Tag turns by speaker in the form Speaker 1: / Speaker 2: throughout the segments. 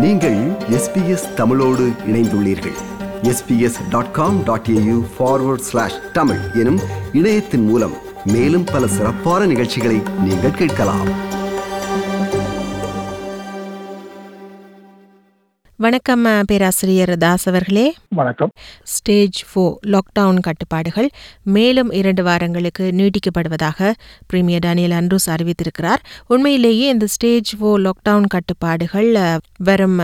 Speaker 1: நீங்கள் எஸ்பிஎஸ் தமிழோடு இணைந்துள்ளீர்கள். SBS dot com dot AU forward slash Tamil எனும் இணையத்தின் மூலம் மேலும் பல சிறப்பான நிகழ்ச்சிகளை நீங்கள் கேட்கலாம்.
Speaker 2: வணக்கம் பேராசிரியர் தாஸ் அவர்களே.
Speaker 3: வணக்கம்.
Speaker 2: ஸ்டேஜ் ஃபோ லாக்டவுன் கட்டுப்பாடுகள் மேலும் இரண்டு வாரங்களுக்கு நீட்டிக்கப்படுவதாக பிரீமியர் டேனியல் அண்ட்ரூஸ் அறிவித்திருக்கிறார். உண்மையிலேயே இந்த ஸ்டேஜ் ஃபோ லாக்டவுன் கட்டுப்பாடுகள் வரும்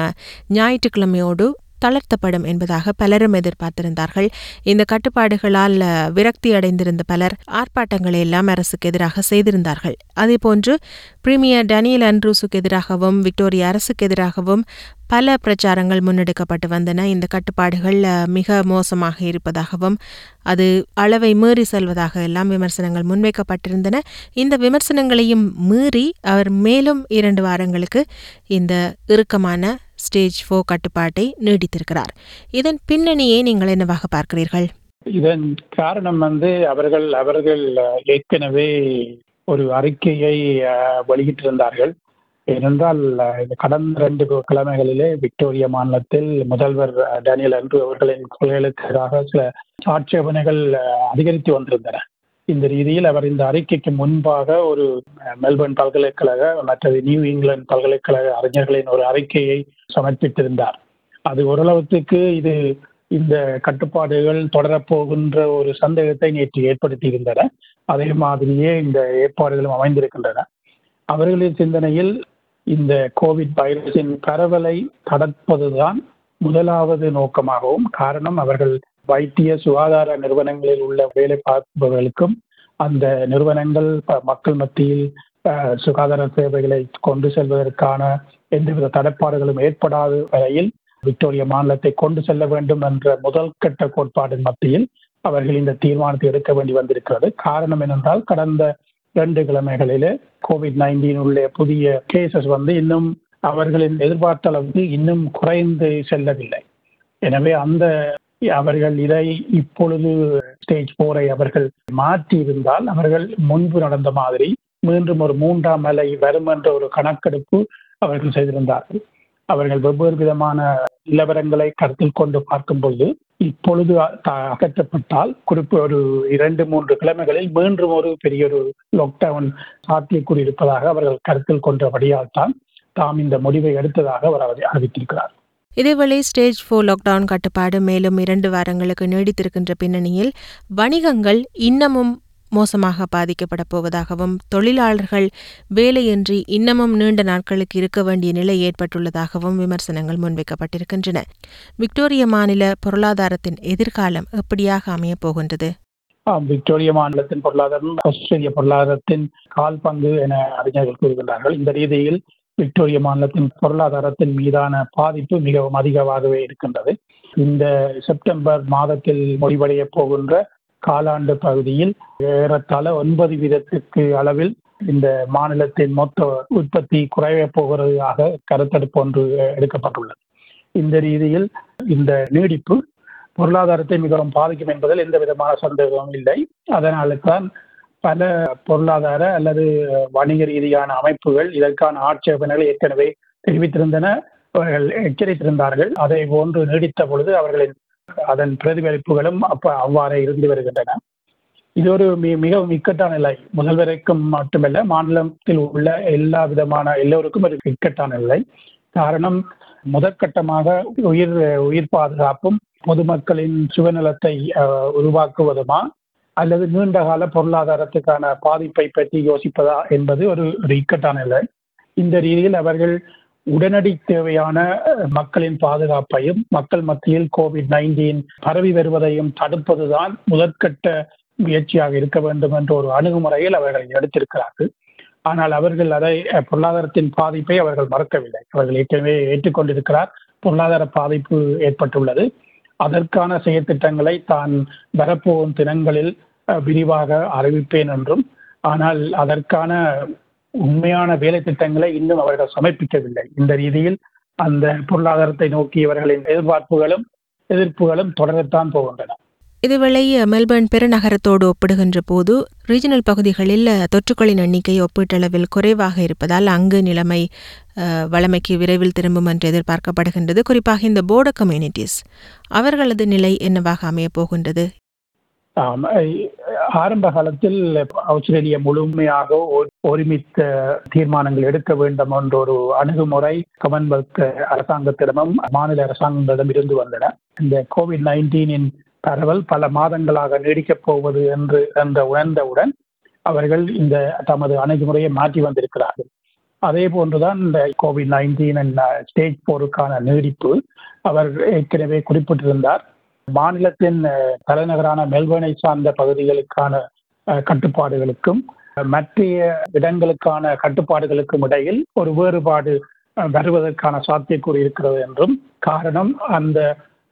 Speaker 2: ஞாயிற்றுக்கிழமையோடு தளர்த்தப்படும் என்பதாக பலரும் எதிர்பார்த்திருந்தார்கள். இந்த கட்டுப்பாடுகளால் விரக்தி அடைந்திருந்த பலர் ஆர்ப்பாட்டங்களை எல்லாம் அரசுக்கு எதிராக செய்திருந்தார்கள். அதேபோன்று பிரீமியர் டேனியல் அண்ட்ரூஸுக்கு எதிராகவும் விக்டோரியா அரசுக்கு எதிராகவும் பல பிரச்சாரங்கள் முன்னெடுக்கப்பட்டு வந்தன. இந்த கட்டுப்பாடுகள் மிக மோசமாக இருப்பதாகவும் அது அளவை மீறி செல்வதாக எல்லாம் விமர்சனங்கள் முன்வைக்கப்பட்டிருந்தன. இந்த விமர்சனங்களையும் மீறி அவர் மேலும் இரண்டு வாரங்களுக்கு இந்த இறுக்கமான ஸ்டேஜ் ஃபோ கட்டுப்பாட்டை நீடித்திருக்கிறார். இதன் பின்னணியை நீங்கள் என்னவாக பார்க்கிறீர்கள்?
Speaker 3: இதன் காரணம் வந்து அவர்கள் அவர்கள் ஏற்கனவே ஒரு அறிக்கையை வெளியிட்டிருந்தார்கள். ஏனென்றால் இந்த கடந்த ரெண்டு கிழமைகளிலே விக்டோரியா மாநிலத்தில் முதல்வர் டேனியல் அன்று அவர்களின் கொள்கைகளுக்கு எதிராக சில ஆட்சேபனைகள் அதிகரித்து வந்திருந்தன. இந்த ரீதியில் அவர் இந்த அறிக்கைக்கு முன்பாக ஒரு மெல்பர்ன் பல்கலைக்கழக மற்றது நியூ இங்கிலாந்து பல்கலைக்கழக அறிஞர்களின் ஒரு அறிக்கையை சமர்ப்பித்திருந்தார். அது ஓரளவுக்கு இது இந்த கட்டுப்பாடுகள் தொடரப்போகின்ற ஒரு சந்தேகத்தை நேற்று ஏற்படுத்தி இருந்தன அதே மாதிரியே இந்த ஏற்பாடுகளும் அமைந்திருக்கின்றன. அவர்களின் சிந்தனையில் இந்த கோவிட் வைரஸின் பரவலை தடுப்பதுதான் முதலாவது நோக்கமாகவும் காரணம் அவர்கள் வைத்திய சுகாதார நிறுவனங்களில் உள்ள வேலை பார்ப்பவர்களுக்கும் அந்த நிறுவனங்கள் மக்கள் மத்தியில் அஹ், சுகாதார சேவைகளை கொண்டு செல்வதற்கான எந்தவித தடைப்பாடுகளும் ஏற்படாத வரையில் விக்டோரியா மாநிலத்தை கொண்டு செல்ல வேண்டும் என்ற முதல் கட்ட கோட்பாட்டின் மத்தியில் அவர்கள் இந்த தீர்மானத்தை எடுக்க வேண்டி வந்திருக்கிறது. காரணம் என்னென்றால் கடந்த இரண்டு கிழமைகளிலே கோவிட் நைன்டீன் உள்ள புதிய கேசஸ் வந்து இன்னும் அவர்களின் எதிர்பார்த்த அளவுக்கு இன்னும் குறைந்து செல்லவில்லை. எனவே அந்த அவர்கள் இதை இப்பொழுது ஸ்டேஜ் போரை அவர்கள் மாற்றி இருந்தால் அவர்கள் முன்பு நடந்த மாதிரி மீண்டும் ஒரு மூன்றாம் அலை வரும் என்ற ஒரு கணக்கெடுப்பு அவர்கள் செய்திருந்தார்கள். அவர்கள் வெவ்வேறு விதமான நிலவரங்களை கருத்தில் கொண்டு பார்க்கும்போது இப்பொழுது அகற்றப்பட்டால் குறிப்பு ஒரு இரண்டு மூன்று கிழமைகளில் மீண்டும் ஒரு பெரிய ஒரு லாக்டவுன் சாத்தியக்கூறி இருப்பதாக அவர்கள் கருத்தில் கொண்டபடியால் தான் தாம் இந்த முடிவை எடுத்ததாக அவர் அவரை அறிவித்திருக்கிறார்.
Speaker 2: இதேவேளை ஸ்டேஜ் ஃபோர் லாக்டவுன் கட்டுப்பாடு மேலும் இரண்டு வாரங்களுக்கு நீடித்திருக்கின்ற பின்னணியில் வணிகங்கள் இன்னமும் மோசமாக பாதிக்கப்பட போவதாகவும் தொழிலாளர்கள் வேலையின்றி இன்னமும் நீண்ட நாட்களுக்கு இருக்க வேண்டிய நிலை ஏற்பட்டுள்ளதாகவும் விமர்சனங்கள் முன்வைக்கப்பட்டிருக்கின்றன. விக்டோரிய மாநில பொருளாதாரத்தின் எதிர்காலம் எப்படியாக அமையப் போகின்றது?
Speaker 3: விக்டோரிய மாநிலத்தின் பொருளாதாரம் ஆஸ்திரேலிய பொருளாதாரத்தின் கால் பங்கு என அறிஞர்கள் கூறுகின்றார்கள். இந்த ரீதியில் விக்டோரியா மாநிலத்தின் பொருளாதாரத்தின் மீதான பாதிப்பு மிகவும் அதிகமாகவே இருக்கின்றது. இந்த செப்டம்பர் மாதத்தில் முடிவடைய போகின்ற காலாண்டு பகுதியில் ஏறத்தாழ ஒன்பது வீதத்துக்கு அளவில் இந்த மாநிலத்தின் மொத்த உற்பத்தி குறைய போகிறதாக கருத்தெடுப்பு ஒன்று எடுக்கப்பட்டுள்ளது. இந்த ரீதியில் இந்த நீடிப்பு பொருளாதாரத்தை மிகவும் பாதிக்கும் என்பதில் எந்த விதமான சந்தேகமும் இல்லை. அதனால தான் பல பொருளாதார அல்லது வணிக ரீதியான அமைப்புகள் இதற்கான ஆட்சேபனைகளை ஏற்கனவே தெரிவித்திருந்தன. அவர்கள் எச்சரித்திருந்தார்கள். அதை போன்று நீடித்த பொழுது அவர்களின் அதன் பிரதிபலிப்புகளும் அப்ப அவ்வாறே இருந்து வருகின்றன. இது ஒரு மி- மிகவும் இக்கட்டான நிலை. முதல்வருக்கும் மட்டுமல்ல மாநிலத்தில் உள்ள எல்லா விதமான எல்லோருக்கும் ஒரு இக்கட்டான நிலை. காரணம் முதற்கட்டமாக உயிர் உயிர் பாதுகாப்பும் பொதுமக்களின் சுயநலத்தை உருவாக்குவதுமா? அல்லது நீண்டகால பொருளாதாரத்துக்கான பாதிப்பை பற்றி யோசிப்பதா என்பது ஒரு ஒரு இக்கட்டான நிலை. இந்த ரீதியில் அவர்கள் உடனடி தேவையான மக்களின் பாதுகாப்பையும் மக்கள் மத்தியில் கோவிட் நைன்டீன் பரவி வருவதையும் தடுப்பதுதான் முதற்கட்ட முயற்சியாக இருக்க வேண்டும் என்ற ஒரு அணுகுமுறையில் அவர்கள் எடுத்திருக்கிறார்கள். ஆனால் அவர்கள் அதை பொருளாதாரத்தின் பாதிப்பை அவர்கள் மறக்கவில்லை. அவர்கள் ஏற்கனவே ஏற்றுக்கொண்டிருக்கிறார். பொருளாதார பாதிப்பு ஏற்பட்டுள்ளது. அதற்கான செயற்திட்டங்களை தான் வரப்போகும் தினங்களில் விரிவாக அறிவிப்பேன் என்றும் ஆனால் அதற்கான உண்மையான வேலை திட்டங்களை இன்னும் அவர்கள் சமர்ப்பிக்கவில்லை. இந்த ரீதியில் அந்த பொருளாதாரத்தை நோக்கியவர்களின் எதிர்பார்ப்புகளும் எதிர்ப்புகளும் தொடரத்தான் போகின்றன.
Speaker 2: இதுவேளை மெல்பர்ன் பெருநகரத்தோடு ஒப்பிடுகின்ற போது ரீஜனல் பகுதிகளில் தொற்றுக்களின் எண்ணிக்கை ஒப்பீட்டளவில் குறைவாக இருப்பதால் அங்கு நிலைமை வளமைக்கு விரைவில் திரும்பும் என்று எதிர்பார்க்கப்படுகின்றது. குறிப்பாக இந்த போர்ட கம்யூனிட்டிஸ் அவர்களது நிலை என்னவாக அமையப் போகின்றது?
Speaker 3: ஆரம்ப காலத்தில் ஆஸ்திரேலியா முழுமையாக ஒரு- ஒருமித்த தீர்மானங்கள் எடுக்க வேண்டும் என்ற ஒரு அணுகுமுறை கமன்வெல்த் அரசாங்கத்திடமும் மாநில அரசாங்கங்களிடம் இருந்து வந்தன. இந்த கோவிட் நைன்டீனின் பரவல் பல மாதங்களாக நீடிக்கப் போவது என்று என்ற உணர்ந்தவுடன் அவர்கள் இந்த தமது அணுகுமுறையை மாற்றி வந்திருக்கிறார்கள். அதே போன்றுதான் இந்த கோவிட் நைன்டீன் ஸ்டேஜ் போருக்கான நீடிப்பு அவர் ஏற்கனவே குறிப்பிட்டிருந்தார். மாநிலத்தின் தலைநகரான மெல்பர்னை சார்ந்த பகுதிகளுக்கான அஹ், கட்டுப்பாடுகளுக்கும் மற்ற இடங்களுக்கான கட்டுப்பாடுகளுக்கும் இடையில் ஒரு வேறுபாடு வருவதற்கான சாத்தியக்கூறு இருக்கிறது என்றும் காரணம் அந்த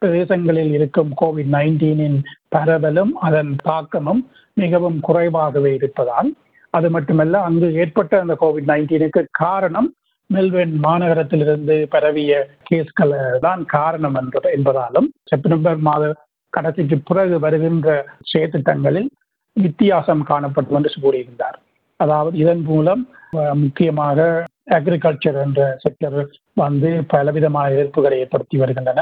Speaker 3: பிரதேசங்களில் இருக்கும் கோவிட் நைன்டீனின் பரவலும் அதன் தாக்கமும் மிகவும் குறைவாகவே இருப்பதால் அது மட்டுமல்ல அங்கு ஏற்பட்ட அந்த கோவிட் நைன்டீனுக்கு காரணம் மெல்வென் மாநகரத்திலிருந்து பரவிய கேஸ்கள் தான் காரணம் என்பது என்பதாலும் செப்டம்பர் மாத கடைசிக்கு பிறகு வருகின்ற செயற்திட்டங்களில் வித்தியாசம் காணப்படும் என்று கூறியிருந்தார் அதாவது இதன் மூலம் முக்கியமாக அக்ரிகல்ச்சர் என்ற செக்டர் வந்து பலவிதமான எதிர்ப்புகளை ஏற்படுத்தி வருகின்றன.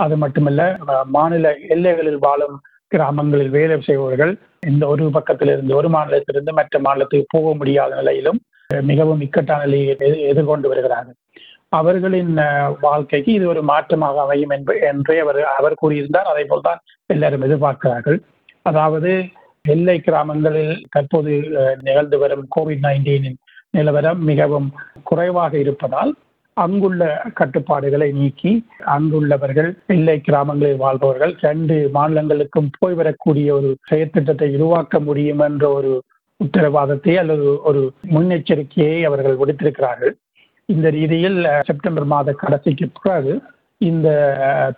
Speaker 3: அது மட்டுமல்ல மாநில எல்லைகளில் வாழும் கிராமங்களில் வேலை செய்பவர்கள் இந்த ஒரு பக்கத்திலிருந்து ஒரு மாநிலத்திலிருந்து மற்ற மாநிலத்துக்கு போக முடியாத நிலையிலும் மிகவும் இக்கட்டான நிலையை எதிர்- எதிர்கொண்டு வருகிறார்கள். அவர்களின் வாழ்க்கைக்கு இது ஒரு மாற்றமாக அமையும் என்ப என்றே அவர் அவர் கூறியிருந்தார். அதே போல்தான் எல்லாரும் எதிர்பார்க்கிறார்கள். அதாவது எல்லை கிராமங்களில் தற்போது அஹ், நிகழ்ந்து வரும் கோவிட் நைன்டீனின் நிலவரம் மிகவும் குறைவாக இருப்பதால் அங்குள்ள கட்டுப்பாடுகளை நீக்கி அங்குள்ளவர்கள் இல்லை கிராமங்களில் வாழ்பவர்கள் ரெண்டு மாநிலங்களுக்கும் போய் வரக்கூடிய ஒரு செயற்திட்டத்தை உருவாக்க முடியும் என்ற ஒரு உத்தரவாதத்தை அல்லது ஒரு முன்னெச்சரிக்கையை அவர்கள் விடுத்திருக்கிறார்கள். இந்த ரீதியில் செப்டம்பர் மாத கடைசிக்கு பிறகு இந்த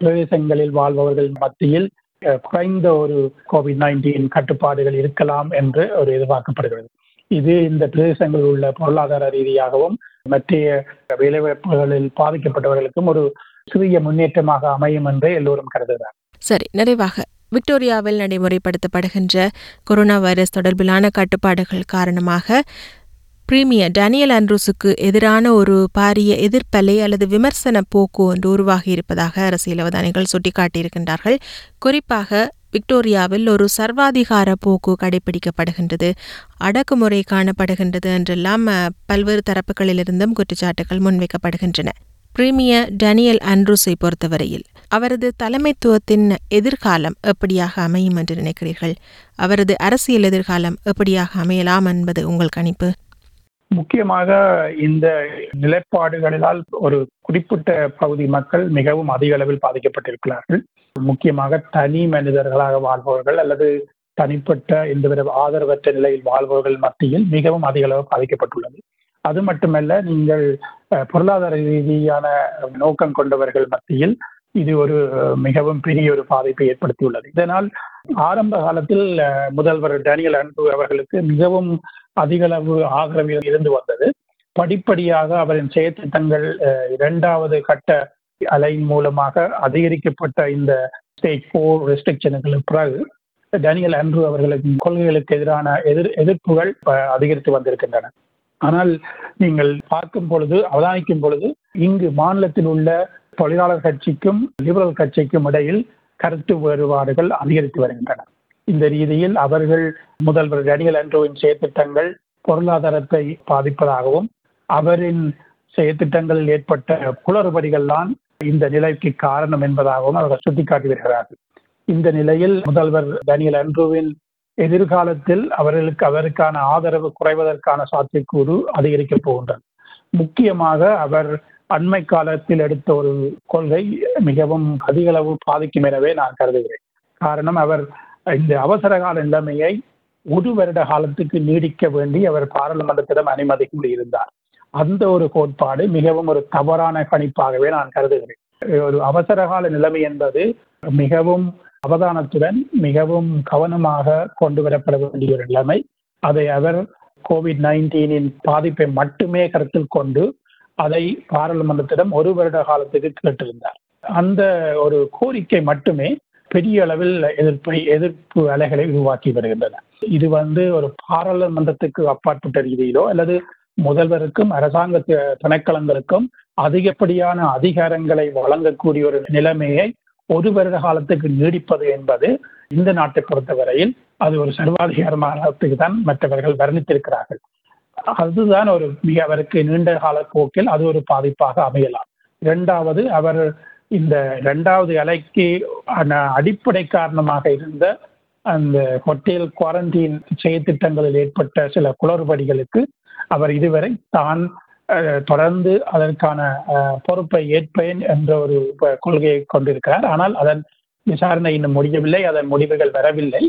Speaker 3: பிரதேசங்களில் வாழ்பவர்கள் மத்தியில் அஹ், குறைந்த ஒரு கோவிட் நைன்டீன் கட்டுப்பாடுகள் இருக்கலாம் என்று ஒரு எதிர்பார்க்கப்படுகிறது. இது இந்த பிரதேசங்களில் உள்ள பொருளாதார ரீதியாகவும் மத்திய வேலைவாய்ப்புகளில் பாதிக்கப்பட்டவர்களுக்கும் ஒரு சிறிய முன்னேற்றமாக அமையும் என்று எல்லோரும் கருதுகிறார்
Speaker 2: சரி நிறைவாக. விக்டோரியாவில் நடைமுறைப்படுத்தப்படுகின்ற கொரோனா வைரஸ் தொடர்பிலான கட்டுப்பாடுகள் காரணமாக பிரீமியர் டேனியல் ஆண்ட்ரூஸுக்கு எதிரான ஒரு பாரிய எதிர்ப்பலை அல்லது விமர்சன போக்கு ஒன்று உருவாகி இருப்பதாக அரசியல் அவதானிகள் சுட்டிக்காட்டியிருக்கின்றார்கள். குறிப்பாக விக்டோரியாவில் ஒரு சர்வாதிகார போக்கு கடைபிடிக்கப்படுகின்றது. அடக்குமுறை காணப்படுகின்றது என்றெல்லாம் பல்வேறு தரப்புகளிலிருந்தும் குற்றச்சாட்டுகள் முன்வைக்கப்படுகின்றன. பிரீமியர் டேனியல் ஆண்ட்ரூஸை பொறுத்தவரையில் அவரது தலைமைத்துவத்தின் எதிர்காலம் எப்படியாக அமையும் என்று நினைக்கிறீர்கள்? அவரது அரசியல் எதிர்காலம் எப்படியாக அமையலாம் என்பது உங்கள் கணிப்பு.
Speaker 3: முக்கியமாக இந்த நிலைப்பாடுகளினால் ஒரு குறிப்பிட்ட பகுதி மக்கள் மிகவும் அதிக அளவில் பாதிக்கப்பட்டிருக்கிறார்கள். முக்கியமாக தனி மனிதர்களாக வாழ்பவர்கள் அல்லது தனிப்பட்ட எந்தவித ஆதரவற்ற நிலையில் வாழ்பவர்கள் மத்தியில் மிகவும் அதிக அளவு பாதிக்கப்பட்டுள்ளது. அது மட்டுமல்ல நீங்கள் பொருளாதார ரீதியான நோக்கம் கொண்டவர்கள் மத்தியில் இது ஒரு மிகவும் பெரிய ஒரு பாதிப்பை ஏற்படுத்தியுள்ளது. இதனால் ஆரம்ப காலத்தில் முதல்வர் டேனியல் அன்பு அவர்களுக்கு மிகவும் அதிகளவு ஆதரவு இருந்து வந்தது. படிப்படியாக அவரின் செயற்திட்டங்கள் இரண்டாவது கட்ட அலைன் மூலமாக அதிகரிக்கப்பட்ட இந்த ஸ்டேஜ் ஃபோர் ரெஸ்ட்ரிக்ஷனுக்கு பிறகு டேனியல் அன்ட்ரூ அவர்களின் கொள்கைகளுக்கு எதிரான எதிர் எதிர்ப்புகள் அதிகரித்து வந்திருக்கின்றன. ஆனால் நீங்கள் பார்க்கும் பொழுது அவதானிக்கும் பொழுது இங்கு மாநிலத்தில் உள்ள தொழிலாளர் கட்சிக்கும் லிபரல் கட்சிக்கும் இடையில் கருத்து வேறுபாடுகள் அதிகரித்து வருகின்றன. இந்த ரீதியில் அவர்கள் முதல்வர் டேனியல் அண்ட்ரோவின் செயற்திட்டங்கள் பொருளாதாரத்தை பாதிப்பதாகவும் அவரின் செயற்திட்டங்களில் ஏற்பட்ட குளறுபடிகள் தான் இந்த நிலைக்கு காரணம் என்பதாகவும் அவர்கள் சுட்டிக்காட்டி வருகிறார்கள் இந்த நிலையில் முதல்வர் டேனியல் அண்ட்ரூவின் எதிர்காலத்தில் அவர்களுக்கு அவருக்கான ஆதரவு குறைவதற்கான சாத்தியக்கூறு அதிகரிக்கப் போகின்றது முக்கியமாக அவர் அண்மை காலத்தில் எடுத்த ஒரு கொள்கை மிகவும் அதிக அளவு பாதிக்கும் எனவே நான் கருதுகிறேன். காரணம் அவர் இந்த அவசர கால நிலைமையை ஒரு வருட காலத்துக்கு நீடிக்க வேண்டி அவர் பாராளுமன்றத்திடம் அனுமதி இருந்தார். அந்த ஒரு கோட்பாடு மிகவும் ஒரு தவறான கணிப்பாகவே நான் கருதுகிறேன். ஒரு அவசர கால நிலைமை என்பது மிகவும் அவதானத்துடன் மிகவும் கவனமாக கொண்டு வரப்பட வேண்டிய ஒரு நிலைமை. அதை அவர் கோவிட் நைன்டீனின் பாதிப்பை மட்டுமே கருத்தில் கொண்டு அதை பாராளுமன்றத்திடம் ஒரு வருட காலத்துக்கு கேட்டிருந்தார். அந்த ஒரு கோரிக்கை மட்டுமே பெரிய அளவில் எதிர்ப்பை எதிர்ப்பு அலைகளை உருவாக்கி வருகின்றன. இது வந்து ஒரு பாராளுமன்றத்துக்கு அப்பாற்பட்ட ரீதியிலோ அல்லது முதல்வருக்கும் அரசாங்க தி- திணைக்களங்களுக்கும் அதிகப்படியான அதிகாரங்களை வழங்கக்கூடிய ஒரு நிலைமையை ஒரு வருட காலத்துக்கு நீடிப்பது என்பது இந்த நாட்டை பொறுத்தவரையில் அது ஒரு சர்வாதிகாரமானத்துக்கு தான் மற்றவர்கள் வர்ணித்திருக்கிறார்கள். அதுதான் ஒரு மிக அவருக்கு நீண்ட கால போக்கில் அது ஒரு பாதிப்பாக அமையலாம். இரண்டாவது அவர் இந்த இரண்டாவது அலைக்கு ஆன அடிப்படை காரணமாக இருந்த அந்த ஹோட்டல் குவாரண்டீன் செயற்திட்டங்களில் ஏற்பட்ட சில குளறுபடிகளுக்கு அவர் இதுவரை தான் தொடர்ந்து அதற்கான பொறுப்பை ஏற்பேன் என்ற ஒரு கொள்கையை கொண்டிருக்கிறார். ஆனால் அதன் விசாரணை இன்னும் முடியவில்லை அதன் முடிவுகள் வரவில்லை.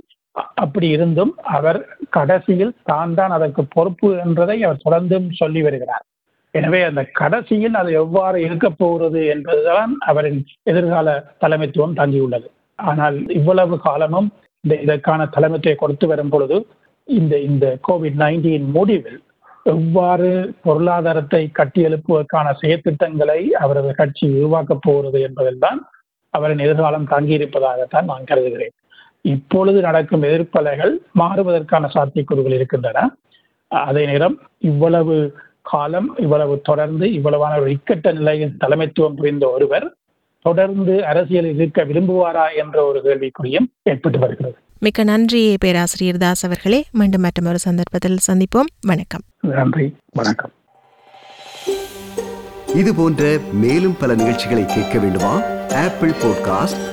Speaker 3: அப்படி இருந்தும் அவர் கடைசியில் தான் தான் அதற்கு பொறுப்பு என்றதை அவர் தொடர்ந்தும் சொல்லி வருகிறார். எனவே அந்த கடைசியில் அது எவ்வாறு இருக்க போகிறது என்பதுதான் அவரின் எதிர்கால தலைமைத்துவம் தங்கியுள்ளது. ஆனால் இவ்வளவு காலமும் இந்த இதற்கான தலைமைத்துவை கொடுத்து வரும் பொழுது இந்த இந்த கோவிட் நைன்டீன் முடிவில் எவ்வாறு பொருளாதாரத்தை கட்டியெழுப்புவதற்கான செயற்திட்டங்களை அவரது கட்சி உருவாக்கப் போகிறது என்பதில்தான் அவரின் எதிர்காலம் தங்கியிருப்பதாகத்தான் நான் கருதுகிறேன். இப்பொழுது நடக்கும் எதிர்ப்பலைகள் மாறுவதற்கான சாத்தியக்கூறுகள் இருக்கின்றன. அதே நேரம் இவ்வளவு காலம் இவ்வளவு தொடர்ந்து இவ்வளவான ஒரு இக்கட்ட நிலையில் தலைமைத்துவம் புரிந்த ஒருவர் தொடர்ந்து அரசியலில் இருக்க விரும்புவாரா என்ற ஒரு கேள்விக்குறியும் ஏற்பட்டு வருகிறது.
Speaker 2: மிக்க நன்றி பேராசிரியர் தாஸ் அவர்களே. மீண்டும் மற்றொரு சந்தர்ப்பத்தில் சந்திப்போம். வணக்கம்.
Speaker 3: நன்றி. வணக்கம்.
Speaker 1: இது போன்ற மேலும் பல நிகழ்ச்சிகளை கேட்க வேண்டுமா? Apple podcast